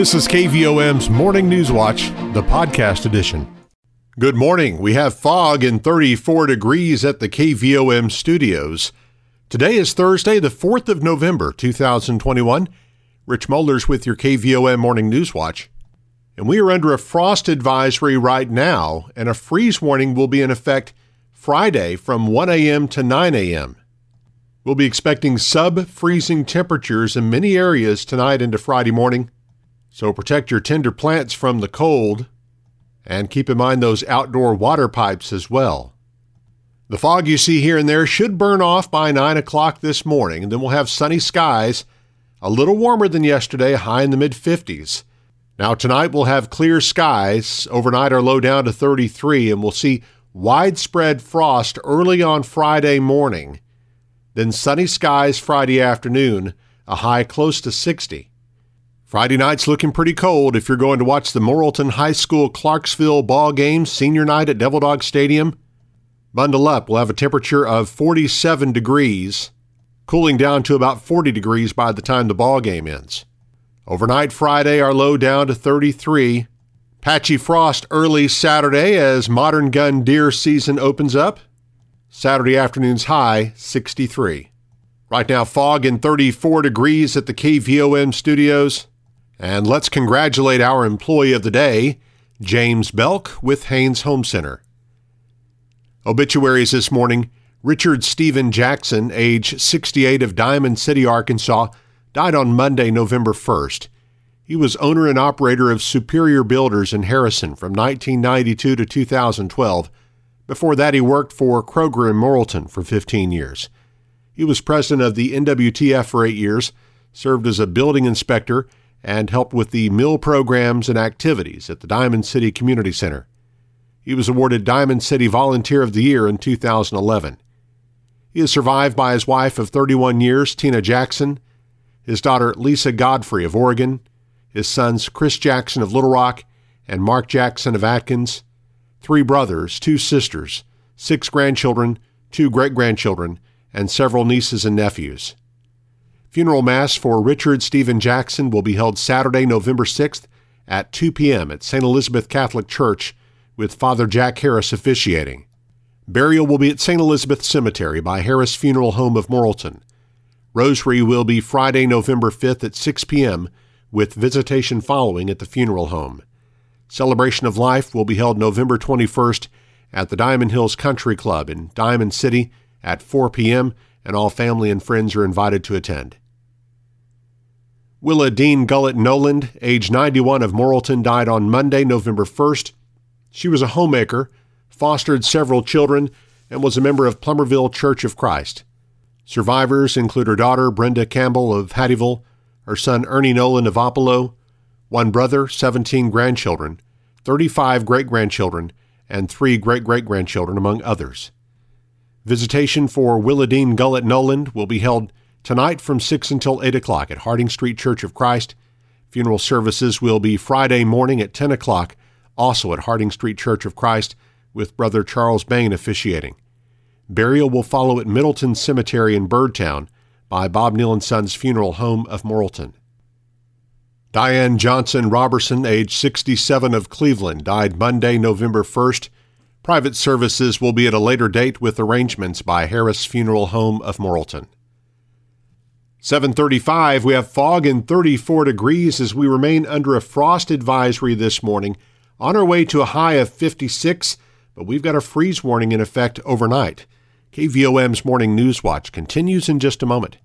This is KVOM's Morning News Watch, the podcast edition. Good morning. We have fog and 34 degrees at the KVOM studios. Today is Thursday, the 4th of November, 2021. Rich Mollers with your KVOM Morning News Watch. And we are under a frost advisory right now, and a freeze warning will be in effect Friday from 1 a.m. to 9 a.m. We'll be expecting sub freezing temperatures in many areas tonight into Friday morning. So protect your tender plants from the cold and keep in mind those outdoor water pipes as well. The fog you see here and there should burn off by 9 o'clock this morning, and then we'll have sunny skies, a little warmer than yesterday, high in the mid 50s. Now, tonight we'll have clear skies. Overnight, our low down to 33, and we'll see widespread frost early on Friday morning. Then sunny skies Friday afternoon, a high close to 60. Friday night's looking pretty cold if you're going to watch the Morrilton High School Clarksville ball game senior night at Devil Dog Stadium. Bundle up. We'll have a temperature of 47 degrees, cooling down to about 40 degrees by the time the ball game ends. Overnight Friday, our low down to 33. Patchy frost early Saturday as modern gun deer season opens up. Saturday afternoon's high 63. Right now, fog and 34 degrees at the KVOM studios. And let's congratulate our employee of the day, James Belk with Haynes Home Center. Obituaries this morning Richard Stephen Jackson, age 68 of Diamond City, Arkansas, died on Monday, November 1st. He was owner and operator of Superior Builders in Harrison from 1992 to 2012. Before that, he worked for Kroger in Morrilton for 15 years. He was president of the NWTF for eight years, served as a building inspector, and helped with the mill programs and activities at the Diamond City Community Center. He was awarded Diamond City Volunteer of the Year in 2011. He is survived by his wife of 31 years, Tina Jackson, his daughter Lisa Godfrey of Oregon, his sons Chris Jackson of Little Rock and Mark Jackson of Atkins, three brothers, two sisters, six grandchildren, two great grandchildren, and several nieces and nephews. Funeral Mass for Richard Stephen Jackson will be held Saturday, November 6th at 2 p.m. at St. Elizabeth Catholic Church with Father Jack Harris officiating. Burial will be at St. Elizabeth Cemetery by Harris Funeral Home of Morrilton. Rosary will be Friday, November 5th at 6 p.m. with visitation following at the funeral home. Celebration of Life will be held November 21st at the Diamond Hills Country Club in Diamond City at 4 p.m., and all family and friends are invited to attend. Willa Dean Gullett Noland, age 91 of Morrilton, died on Monday, November 1st. She was a homemaker, fostered several children, and was a member of Plumerville Church of Christ. Survivors include her daughter, Brenda Campbell of Hattieville, her son, Ernie Noland of Oppelo, one brother, 17 grandchildren, 35 great grandchildren, and three great great grandchildren, among others. Visitation for Willadine Gullett Noland will be held tonight from 6 until 8 o'clock at Harding Street Church of Christ. Funeral services will be Friday morning at 10 o'clock, also at Harding Street Church of Christ, with Brother Charles Bain officiating. Burial will follow at Middleton Cemetery in Birdtown by Bob Neal and Sons Funeral Home of Morrilton. Diane Johnson Robertson, age 67 of Cleveland, died Monday, November 1st. Private services will be at a later date with arrangements by Harris Funeral Home of Morrilton. 735, we have fog and 34 degrees as we remain under a frost advisory this morning. On our way to a high of 56, but we've got a freeze warning in effect overnight. KVOM's Morning News Watch continues in just a moment.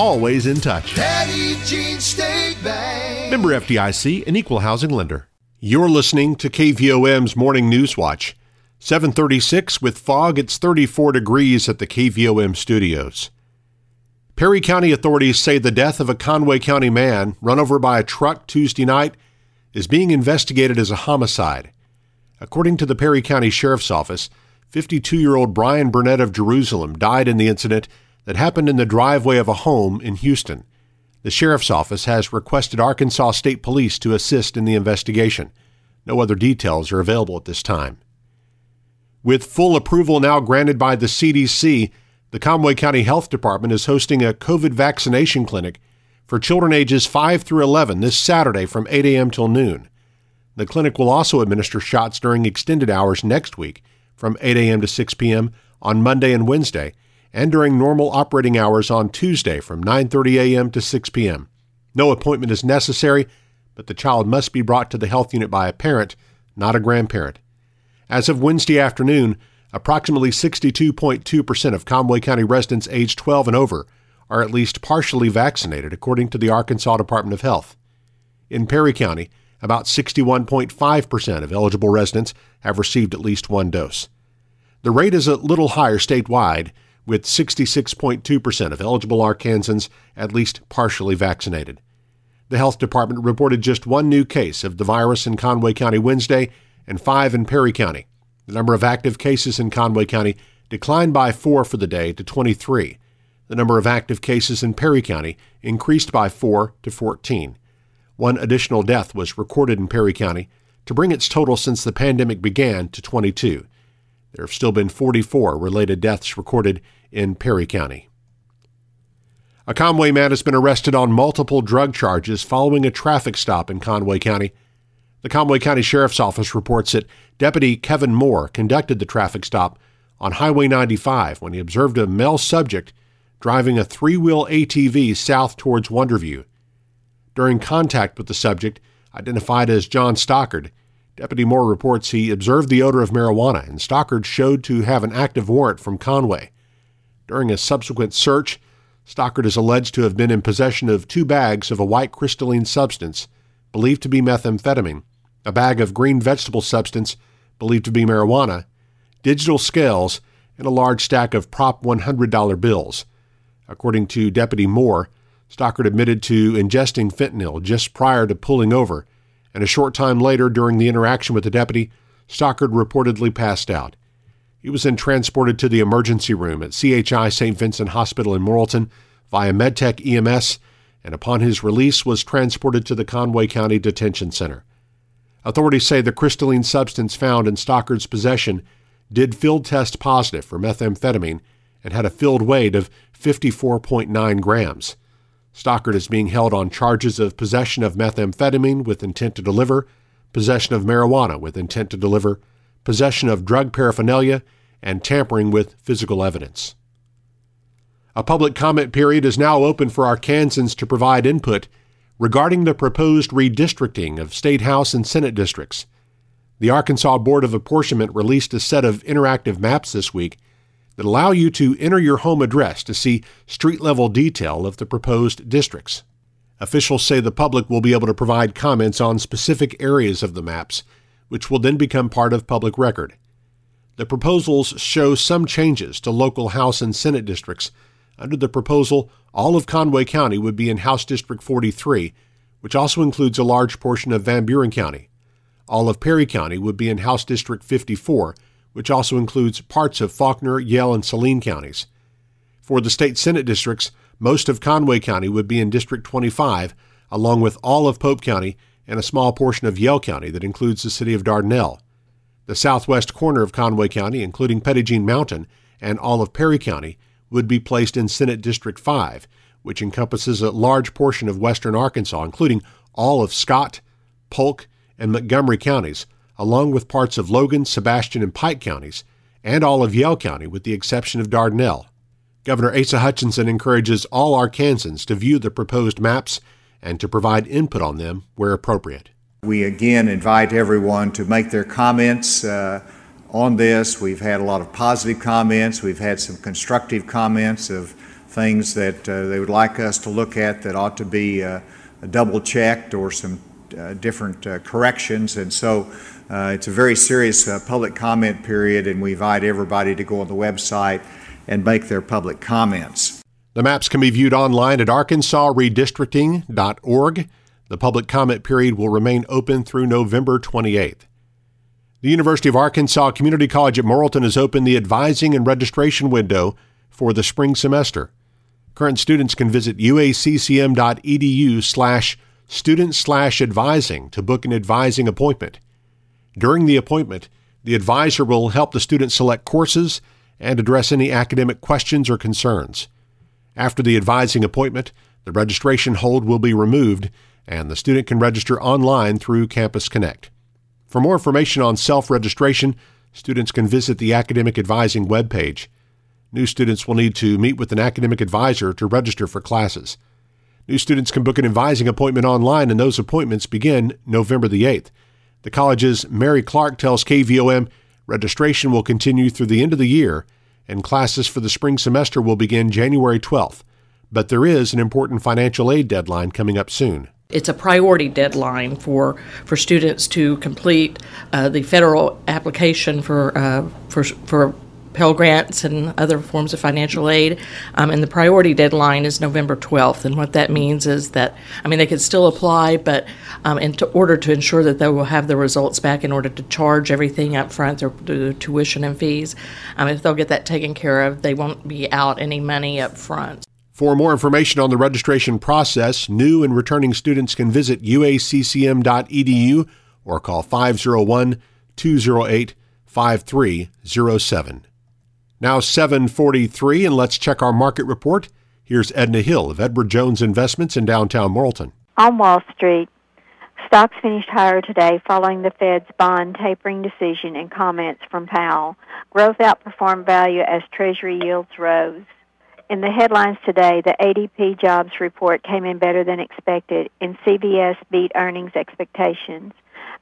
always in touch. Petit Jean State Bank. Member FDIC, an equal housing lender. You're listening to KVOM's Morning News Watch. 736 with fog, it's 34 degrees at the KVOM studios. Perry County authorities say the death of a Conway County man run over by a truck Tuesday night is being investigated as a homicide. According to the Perry County Sheriff's Office, 52 year old Brian Burnett of Jerusalem died in the incident that happened in the driveway of a home in Houston. The Sheriff's Office has requested Arkansas State Police to assist in the investigation. No other details are available at this time. With full approval now granted by the CDC, the Conway County Health Department is hosting a COVID vaccination clinic for children ages 5 through 11 this Saturday from 8 a.m. till noon. The clinic will also administer shots during extended hours next week from 8 a.m. to 6 p.m. on Monday and Wednesday, and during normal operating hours on Tuesday from 9:30 a.m. to 6 p.m. No appointment is necessary, but the child must be brought to the health unit by a parent, not a grandparent. As of Wednesday afternoon, approximately 62.2% of Conway County residents aged 12 and over are at least partially vaccinated, according to the Arkansas Department of Health. In Perry County, about 61.5% of eligible residents have received at least one dose. The rate is a little higher statewide, with 66.2% of eligible Arkansans at least partially vaccinated. The health department reported just one new case of the virus in Conway County Wednesday and five in Perry County. The number of active cases in Conway County declined by four for the day to 23. The number of active cases in Perry County increased by four to 14. One additional death was recorded in Perry County to bring its total since the pandemic began to 22. There have still been 44 related deaths recorded in Perry County. A Conway man has been arrested on multiple drug charges following a traffic stop in Conway County. The Conway County Sheriff's Office reports that Deputy Kevin Moore conducted the traffic stop on Highway 95 when he observed a male subject driving a three wheel ATV south towards Wonderview. During contact with the subject, identified as John Stockard, Deputy Moore reports he observed the odor of marijuana, and Stockard showed to have an active warrant from Conway. During a subsequent search, Stockard is alleged to have been in possession of two bags of a white crystalline substance believed to be methamphetamine, a bag of green vegetable substance believed to be marijuana, digital scales, and a large stack of prop $100 bills. According to Deputy Moore, Stockard admitted to ingesting fentanyl just prior to pulling over and a short time later, during the interaction with the deputy, Stockard reportedly passed out. He was then transported to the emergency room at CHI St. Vincent Hospital in Morrilton via MedTech EMS, and upon his release was transported to the Conway County Detention Center. Authorities say the crystalline substance found in Stockard's possession did field test positive for methamphetamine and had a field weight of 54.9 grams. Stockard is being held on charges of possession of methamphetamine with intent to deliver, possession of marijuana with intent to deliver, possession of drug paraphernalia, and tampering with physical evidence. A public comment period is now open for Arkansans to provide input regarding the proposed redistricting of state house and senate districts. The Arkansas Board of Apportionment released a set of interactive maps this week that allow you to enter your home address to see street level detail of the proposed districts. Officials say the public will be able to provide comments on specific areas of the maps, which will then become part of public record. The proposals show some changes to local House and Senate districts. Under the proposal, all of Conway County would be in House District 43, which also includes a large portion of Van Buren County. All of Perry County would be in House District 54, which also includes parts of Faulkner, Yell, and Saline counties. For the state Senate districts, most of Conway County would be in District 25, along with all of Pope County and a small portion of Yell County that includes the city of Dardanelle. The southwest corner of Conway County, including Petit Mountain and all of Perry County, would be placed in Senate District 5, which encompasses a large portion of western Arkansas, including all of Scott, Polk, and Montgomery counties, along with parts of Logan, Sebastian, and Pike counties, and all of Yell County, with the exception of Dardanelle. Governor Asa Hutchinson encourages all Arkansans to view the proposed maps and to provide input on them where appropriate. We again invite everyone to make their comments uh, on this. We've had a lot of positive comments. We've had some constructive comments of things that uh, they would like us to look at that ought to be uh, double checked or some uh, different uh, corrections. And so uh, it's a very serious public comment period, and we invite everybody to go on the website and make their public comments. The maps can be viewed online at arkansasredistricting.org. The public comment period will remain open through November 28th. The University of Arkansas Community College at Morrilton has opened the advising and registration window for the spring semester. Current students can visit uaccm.edu slash student slash advising to book an advising appointment. During the appointment, the advisor will help the student select courses and address any academic questions or concerns. After the advising appointment, the registration hold will be removed and the student can register online through Campus Connect. For more information on self registration, students can visit the Academic Advising webpage. New students will need to meet with an academic advisor to register for classes. New students can book an advising appointment online, and those appointments begin November the 8th. The college's Mary Clark tells KVOM registration will continue through the end of the year, and classes for the spring semester will begin January 12th. But there is an important financial aid deadline coming up soon. It's a priority deadline for, for students to complete uh, the federal application for, uh, for, for Pell Grants and other forms of financial aid. Um, and the priority deadline is November 12th. And what that means is that, I mean, they can still apply, but um, in to order to ensure that they will have the results back in order to charge everything up front, their, their tuition and fees, um, if they'll get that taken care of, they won't be out any money up front. For more information on the registration process, new and returning students can visit uaccm.edu or call 501 208 5307. Now 743 and let's check our market report. Here's Edna Hill of Edward Jones Investments in downtown Morrilton. On Wall Street, stocks finished higher today following the Fed's bond tapering decision and comments from Powell. Growth outperformed value as Treasury yields rose. In the headlines today, the ADP jobs report came in better than expected, and CVS beat earnings expectations.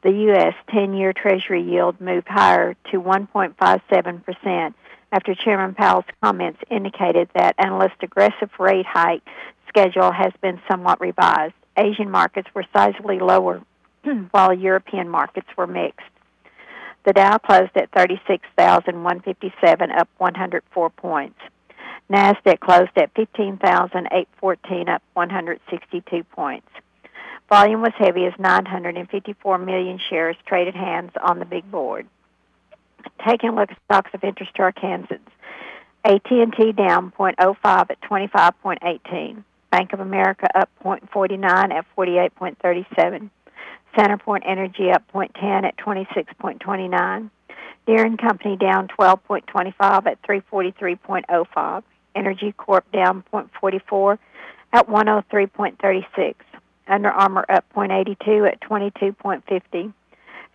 The U.S. 10 year Treasury yield moved higher to 1.57% after Chairman Powell's comments indicated that analysts' aggressive rate hike schedule has been somewhat revised. Asian markets were sizably lower, while European markets were mixed. The Dow closed at 36,157, up 104 points. NASDAQ closed at 15,814, up 162 points. Volume was heavy as 954 million shares traded hands on the big board. Taking a look at stocks of interest to Arkansans. AT&T down 0.05 at 25.18. Bank of America up 0.49 at 48.37. CenterPoint Energy up 0.10 at 26.29. Deere & Company down 12.25 at 343.05. Entergy Corp down 0.44 at 103.36. Under Armour up 0.82 at 22.50.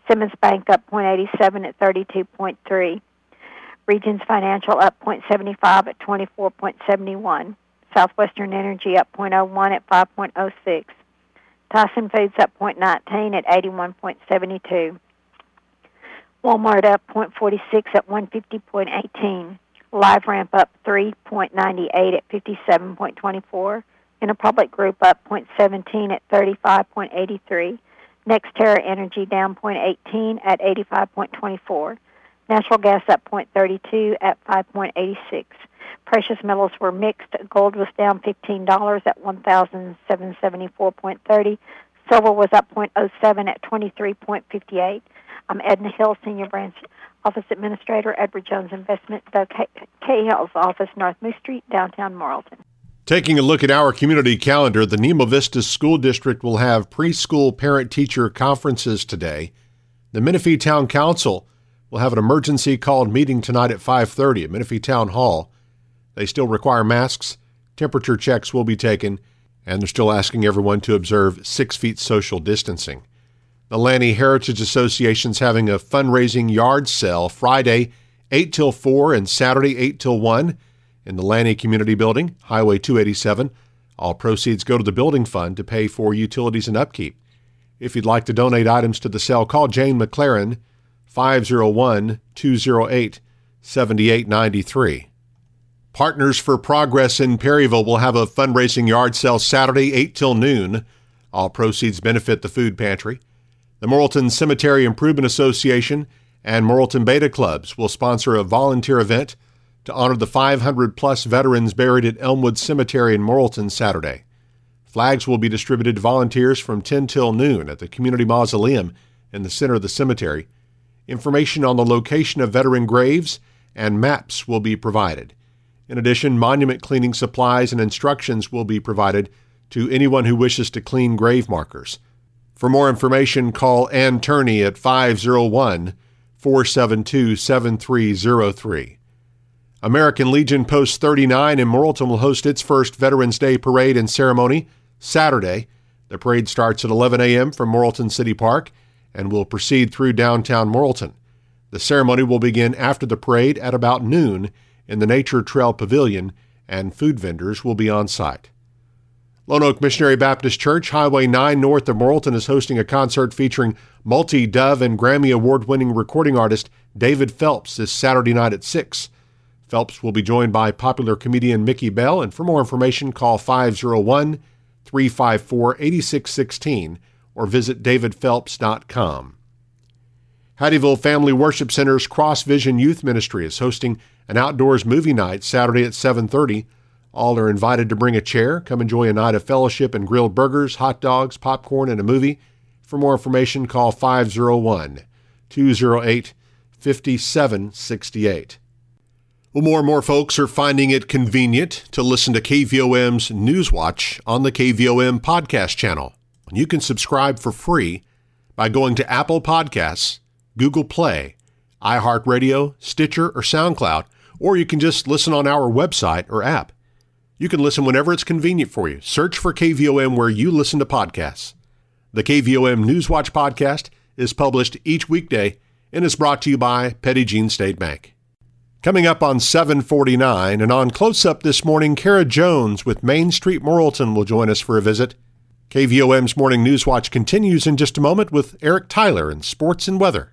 Simmons Bank up 0.87 at 32.3. Regions Financial up 0.75 at 24.71. Southwestern Energy up 0.01 at 5.06. Tyson Foods up 0.19 at 81.72. Walmart up 0.46 at 150.18. LiveRamp up 3.98 at 57.24. Interpublic Group up 0.17 at 35.83. NextEra Energy down 0.18 at 85.24. Natural gas up 0.32 at 5.86. Precious metals were mixed. Gold was down $15 at 1,774.30. Silver was up 0.07 at 23.58. I'm Edna Hill, Senior Branch Office Administrator, Edward Jones Investment, the Cahill's office, North Moose Street, downtown Morrilton. Taking a look at our community calendar, the Nemo Vista School District will have preschool parent-teacher conferences today. The Menifee Town Council will have an emergency called meeting tonight at 5:30 at Menifee Town Hall. They still require masks, temperature checks will be taken, and they're still asking everyone to observe six feet social distancing. The Lanny Heritage Association's having a fundraising yard sale Friday, 8 till 4 and Saturday, 8 till 1 in the Lanny Community Building, Highway 287. All proceeds go to the building fund to pay for utilities and upkeep. If you'd like to donate items to the sale, call Jane McLaren, 501 208 7893. Partners for Progress in Perryville will have a fundraising yard sale Saturday, 8 till noon. All proceeds benefit the food pantry. The Morrilton Cemetery Improvement Association and Morrilton Beta Clubs will sponsor a volunteer event to honor the 500 plus veterans buried at Elmwood Cemetery in Morrilton Saturday. Flags will be distributed to volunteers from 10 till noon at the Community Mausoleum in the center of the cemetery. Information on the location of veteran graves and maps will be provided. In addition, monument cleaning supplies and instructions will be provided to anyone who wishes to clean grave markers. For more information, call Ann Turney at 501 472 7303. American Legion Post 39 in Morrilton will host its first Veterans Day parade and ceremony Saturday. The parade starts at 11 a.m. from Morrilton City Park and will proceed through downtown Morrilton. The ceremony will begin after the parade at about noon in the Nature Trail Pavilion, and food vendors will be on site. Lone Oak Missionary Baptist Church, Highway 9 north of Morrilton, is hosting a concert featuring multi Dove and Grammy Award winning recording artist David Phelps this Saturday night at 6. Phelps will be joined by popular comedian Mickey Bell, and for more information, call 501 354 8616 or visit davidphelps.com. Hattieville Family Worship Center's Cross Vision Youth Ministry is hosting an outdoors movie night Saturday at 7:30. All are invited to bring a chair, come enjoy a night of fellowship and grilled burgers, hot dogs, popcorn, and a movie. For more information, call 501 208 5768. Well, more and more folks are finding it convenient to listen to KVOM's Newswatch on the KVOM podcast channel. You can subscribe for free by going to Apple Podcasts, Google Play, iHeartRadio, Stitcher, or SoundCloud, or you can just listen on our website or app. You can listen whenever it's convenient for you. Search for KVOM where you listen to podcasts. The KVOM Newswatch podcast is published each weekday and is brought to you by Petit Jean State Bank. Coming up on 749 and on Close Up this morning, Kara Jones with Main Street Morrilton will join us for a visit. KVOM's Morning News Watch continues in just a moment with Eric Tyler in sports and weather.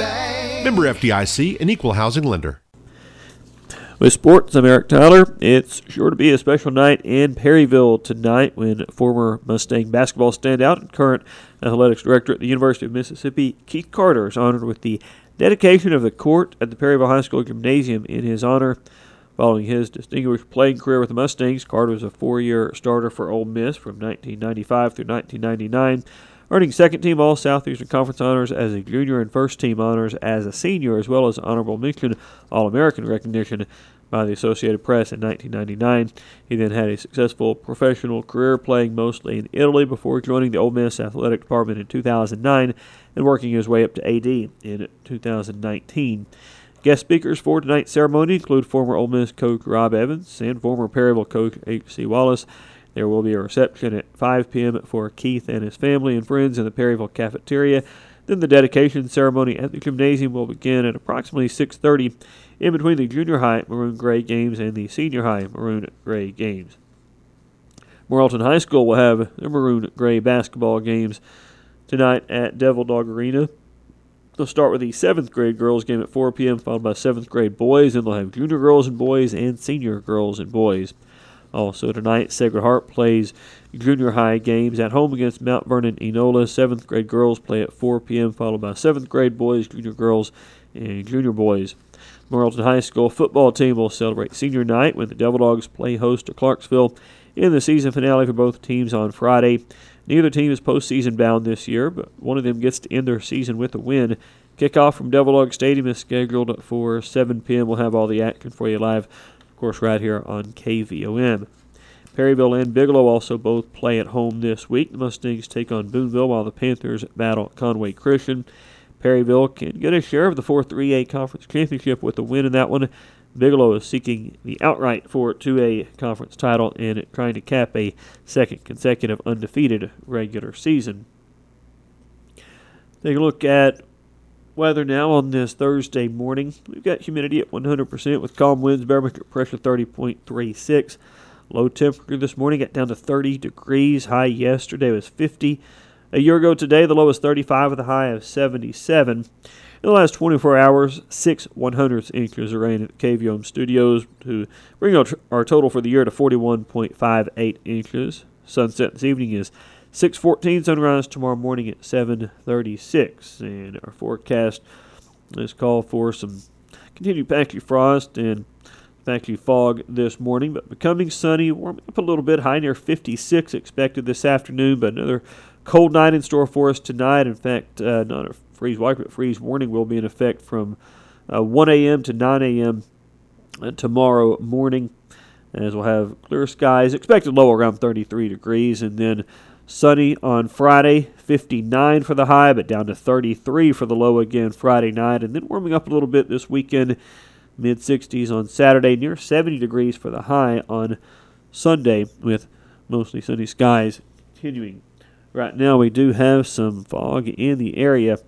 Bank. Member FDIC, an equal housing lender. With sports, I'm Eric Tyler. It's sure to be a special night in Perryville tonight when former Mustang basketball standout and current athletics director at the University of Mississippi, Keith Carter, is honored with the dedication of the court at the Perryville High School Gymnasium in his honor. Following his distinguished playing career with the Mustangs, Carter was a four year starter for Ole Miss from 1995 through 1999 earning second team All Southeastern Conference honors as a junior and first team honors as a senior, as well as honorable mention All American recognition by the Associated Press in 1999. He then had a successful professional career playing mostly in Italy before joining the Ole Miss Athletic Department in 2009 and working his way up to AD in 2019. Guest speakers for tonight's ceremony include former Ole Miss coach Rob Evans and former Perryville coach H.C. Wallace. There will be a reception at 5 p.m. for Keith and his family and friends in the Perryville cafeteria. Then the dedication ceremony at the gymnasium will begin at approximately 6:30 in between the junior high maroon gray games and the senior high maroon gray games. Morrilton High School will have their maroon gray basketball games tonight at Devil Dog Arena. They'll start with the seventh grade girls game at 4 p.m., followed by seventh grade boys, and they'll have junior girls and boys and senior girls and boys. Also tonight, Sacred Heart plays junior high games at home against Mount Vernon Enola. Seventh grade girls play at 4 p.m., followed by seventh grade boys, junior girls, and junior boys. Morrilton High School football team will celebrate senior night when the Devil Dogs play host to Clarksville in the season finale for both teams on Friday. Neither team is postseason bound this year, but one of them gets to end their season with a win. Kickoff from Devil Dog Stadium is scheduled for 7 p.m. We'll have all the action for you live course, right here on KVOM. Perryville and Bigelow also both play at home this week. The Mustangs take on Boonville while the Panthers battle Conway Christian. Perryville can get a share of the 4 3A Conference Championship with a win in that one. Bigelow is seeking the outright 4 2A Conference title and trying to cap a second consecutive undefeated regular season. Take a look at Weather now on this Thursday morning. We've got humidity at 100% with calm winds, barometric pressure 30.36. Low temperature this morning got down to 30 degrees. High yesterday was 50. A year ago today, the low was 35 with a high of 77. In the last 24 hours, six 100th inches of rain at the KVOM studios to bring our, our total for the year to 41.58 inches. Sunset this evening is 6:14. Sunrise tomorrow morning at 7:36. And our forecast is called for some continued patchy frost and patchy fog this morning, but becoming sunny, warming up a little bit. High near 56 expected this afternoon, but another cold night in store for us tonight. In fact, uh, not a freeze watch, but freeze warning will be in effect from uh, 1 a.m. to 9 a.m. Uh, tomorrow morning, as we'll have clear skies. Expected low around 33 degrees, and then sunny on Friday, 59 for the high, but down to 33 for the low again Friday night, and then warming up a little bit this weekend. Mid 60s on Saturday, near 70 degrees for the high on Sunday, with mostly sunny skies continuing Right now, we do have some fog in the area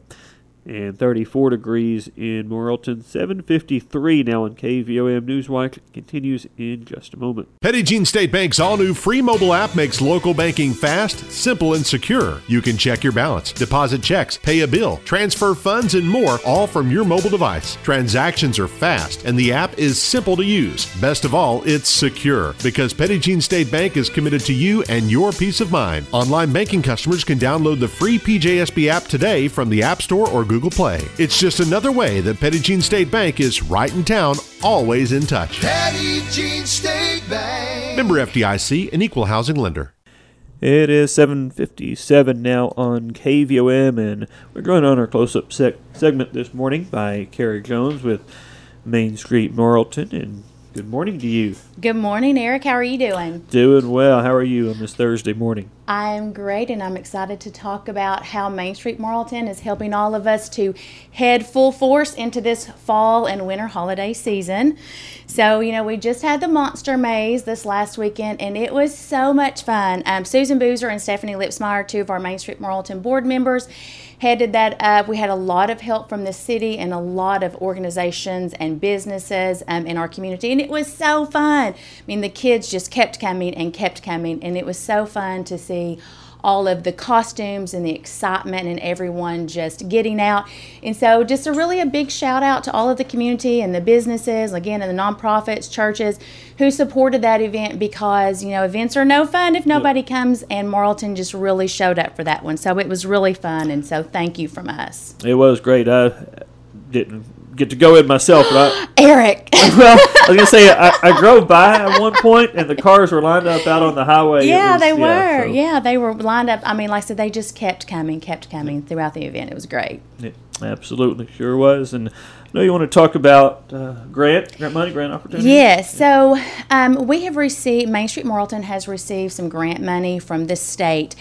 and 34 degrees in Morrilton. 753 now on KVOM Newswatch continues in just a moment. Petit Jean State Bank's all new free mobile app makes local banking fast, simple, and secure. You can check your balance, deposit checks, pay a bill, transfer funds, and more, all from your mobile device. Transactions are fast, and the app is simple to use. Best of all, it's secure because Petit Jean State Bank is committed to you and your peace of mind. Online banking customers can download the free PJSB app today from the App Store or Google Play. It's just another way that Petit Jean State Bank is right in town, always in touch. Petit Jean State Bank. Member FDIC, an equal housing lender. It is 7:57 now on KVOM, and we're going on our close-up sec- segment this morning by Kara Jones with Main Street Morrilton. And good morning to you. Good morning, Eric. How are you doing? Doing well. How are you on this Thursday morning? I'm great, and I'm excited to talk about how Main Street Morrilton is helping all of us to head full force into this fall and winter holiday season. So, you know, we just had the Monster Maze this last weekend, and it was so much fun. Um, Susan Boozer and Stephanie Lipsmeyer, two of our Main Street Morrilton board members, headed that up. We had a lot of help from the city and a lot of organizations and businesses um, in our community, and it was so fun. I mean, the kids just kept coming and kept coming, and it was so fun to see all of the costumes and the excitement and everyone just getting out. And so, just a really a big shout out to all of the community and the businesses, again, and the nonprofits, churches who supported that event because, you know, events are no fun if nobody comes, and Morrilton just really showed up for that one. So, it was really fun. And so, thank you from us. It was great. I didn't get to go in myself, but I, Eric. well, I was gonna say I, I drove by at one point, and the cars were lined up out on the highway. Yeah, was- they were. so- Yeah, they were lined up. I mean, like I said, they just kept coming, kept coming throughout the event. It was great. Yeah, absolutely, sure was. And I know you want to talk about uh, grant, grant money, grant opportunities. Yes. So um, we have received, Main Street Morrilton has received some grant money from the state.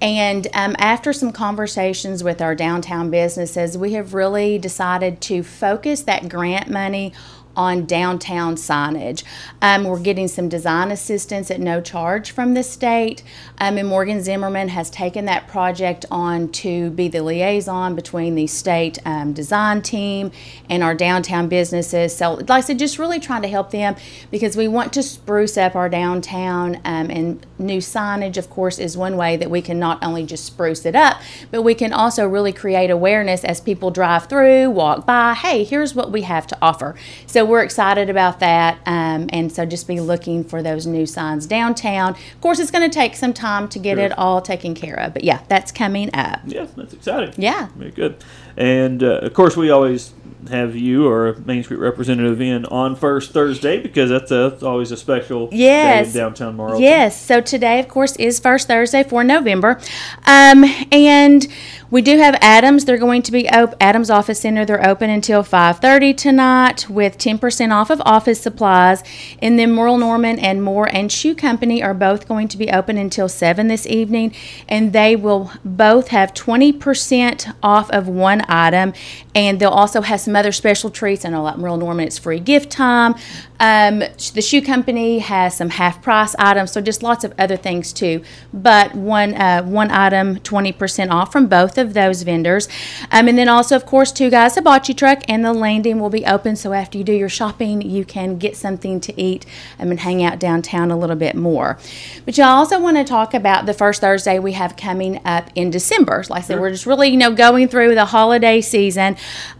And um, after some conversations with our downtown businesses, we have really decided to focus that grant money on downtown signage. Um, we're getting some design assistance at no charge from the state. Um, and Morgan Zimmerman has taken that project on to be the liaison between the state um, design team and our downtown businesses. So, like I said, just really trying to help them because we want to spruce up our downtown. Um, and new signage, of course, is one way that we can not only just spruce it up, but we can also really create awareness as people drive through, walk by. Hey, here's what we have to offer. So we're excited about that, um, and so just be looking for those new signs downtown. Of course, it's going to take some time to get Sure. it all taken care of, but yeah, that's coming up. Yeah, that's exciting. Yeah. Very good. And uh, of course, we always have you or a Main Street representative in on first Thursday because that's, a, that's always a special Yes. downtown Morrilton. Yes. So today, of course, is first Thursday for November, um, and we do have Adams. They're going to be Adams Office Center. They're open until five thirty tonight with ten percent off of office supplies. And then Merle Norman and Moore and Shoe Company are both going to be open until seven this evening, and they will both have twenty percent off of one item, and they'll also have some some other special treats. I know, like Merle Norman, it's free gift time. Um, the shoe company has some half price items, so just lots of other things too. But one uh, one item, twenty percent off from both of those vendors, um, and then also, of course, Two Guys Hibachi Truck and the landing will be open. So after you do your shopping, you can get something to eat um, and hang out downtown a little bit more. But you also want to talk about the first Thursday we have coming up in December. Like I said, we're just really you know going through the holiday season.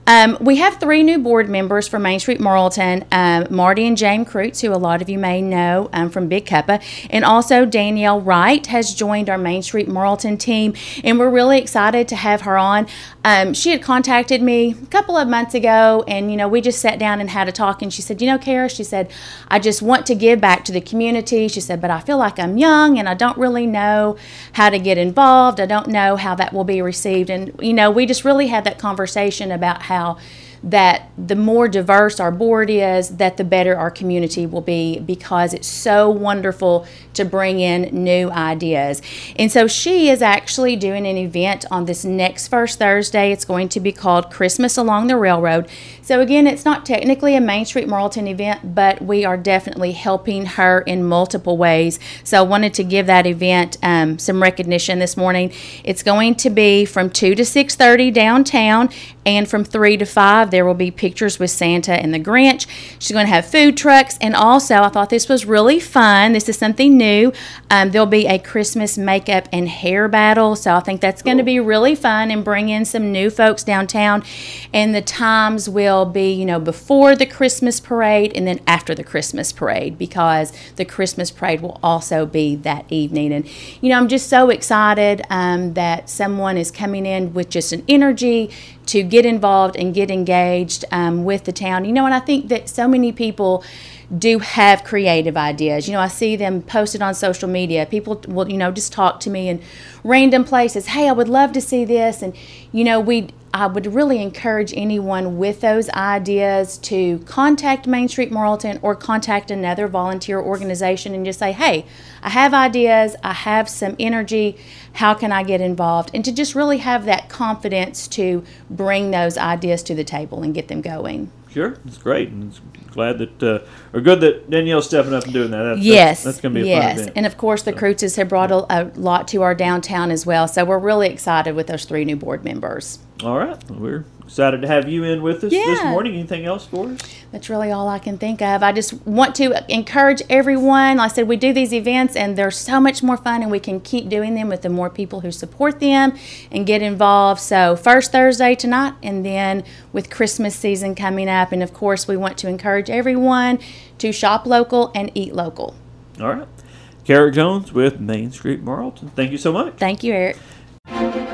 Um, we have three new board members for Main Street Morrilton um, Marty and Jane Kreutz, who a lot of you may know um, from Big Cuppa, and also Danielle Wright has joined our Main Street Morrilton team, and we're really excited to have her on. Um, she had contacted me a couple of months ago, and you know, we just sat down and had a talk, and she said, You know, Kara, she said, I just want to give back to the community. She said, But I feel like I'm young and I don't really know how to get involved. I don't know how that will be received. And, you know, we just really had that conversation about how that the more diverse our board is, that the better our community will be because it's so wonderful to bring in new ideas. And so she is actually doing an event on this next first Thursday. It's going to be called Christmas Along the Railroad. So again, it's not technically a Main Street Morrilton event, but we are definitely helping her in multiple ways. So I wanted to give that event um, some recognition this morning. It's going to be from 2 to 6.30 downtown and from 3 to 5 there will be pictures with Santa and the Grinch. She's going to have food trucks, and also I thought this was really fun. This is something new. Um, there'll be a Christmas makeup and hair battle, so I think that's going to be really fun and bring in some new folks downtown. And the times will be, you know, before the Christmas parade and then after the Christmas parade because the Christmas parade will also be that evening. And you know, I'm just so excited um, that someone is coming in with just an energy to get involved and get engaged um, with the town. You know, and I think that so many people do have creative ideas. You know, I see them posted on social media. People will, you know, just talk to me in random places. Hey, I would love to see this. And, you know, we I would really encourage anyone with those ideas to contact Main Street Morrilton or contact another volunteer organization and just say, hey, I have ideas, I have some energy, how can I get involved? And to just really have that confidence to bring those ideas to the table and get them going. Sure, it's great. And it's glad that, uh, or good that Danielle's stepping up and doing that. That's, yes, that's, that's going to be a yes. fun event. and of course the So. Have brought a, a lot to our downtown as well. So we're really excited with those three new board members. All right, well, we're excited to have you in with us this morning. Anything else for us? That's really all I can think of. I just want to encourage everyone. Like I said, we do these events and they're so much more fun, and we can keep doing them with the more people who support them and get involved. So, first Thursday tonight, and then with Christmas season coming up. And of course, we want to encourage everyone to shop local and eat local. All right. Kara Jones with Main Street Morrilton. Thank you so much. Thank you, Eric.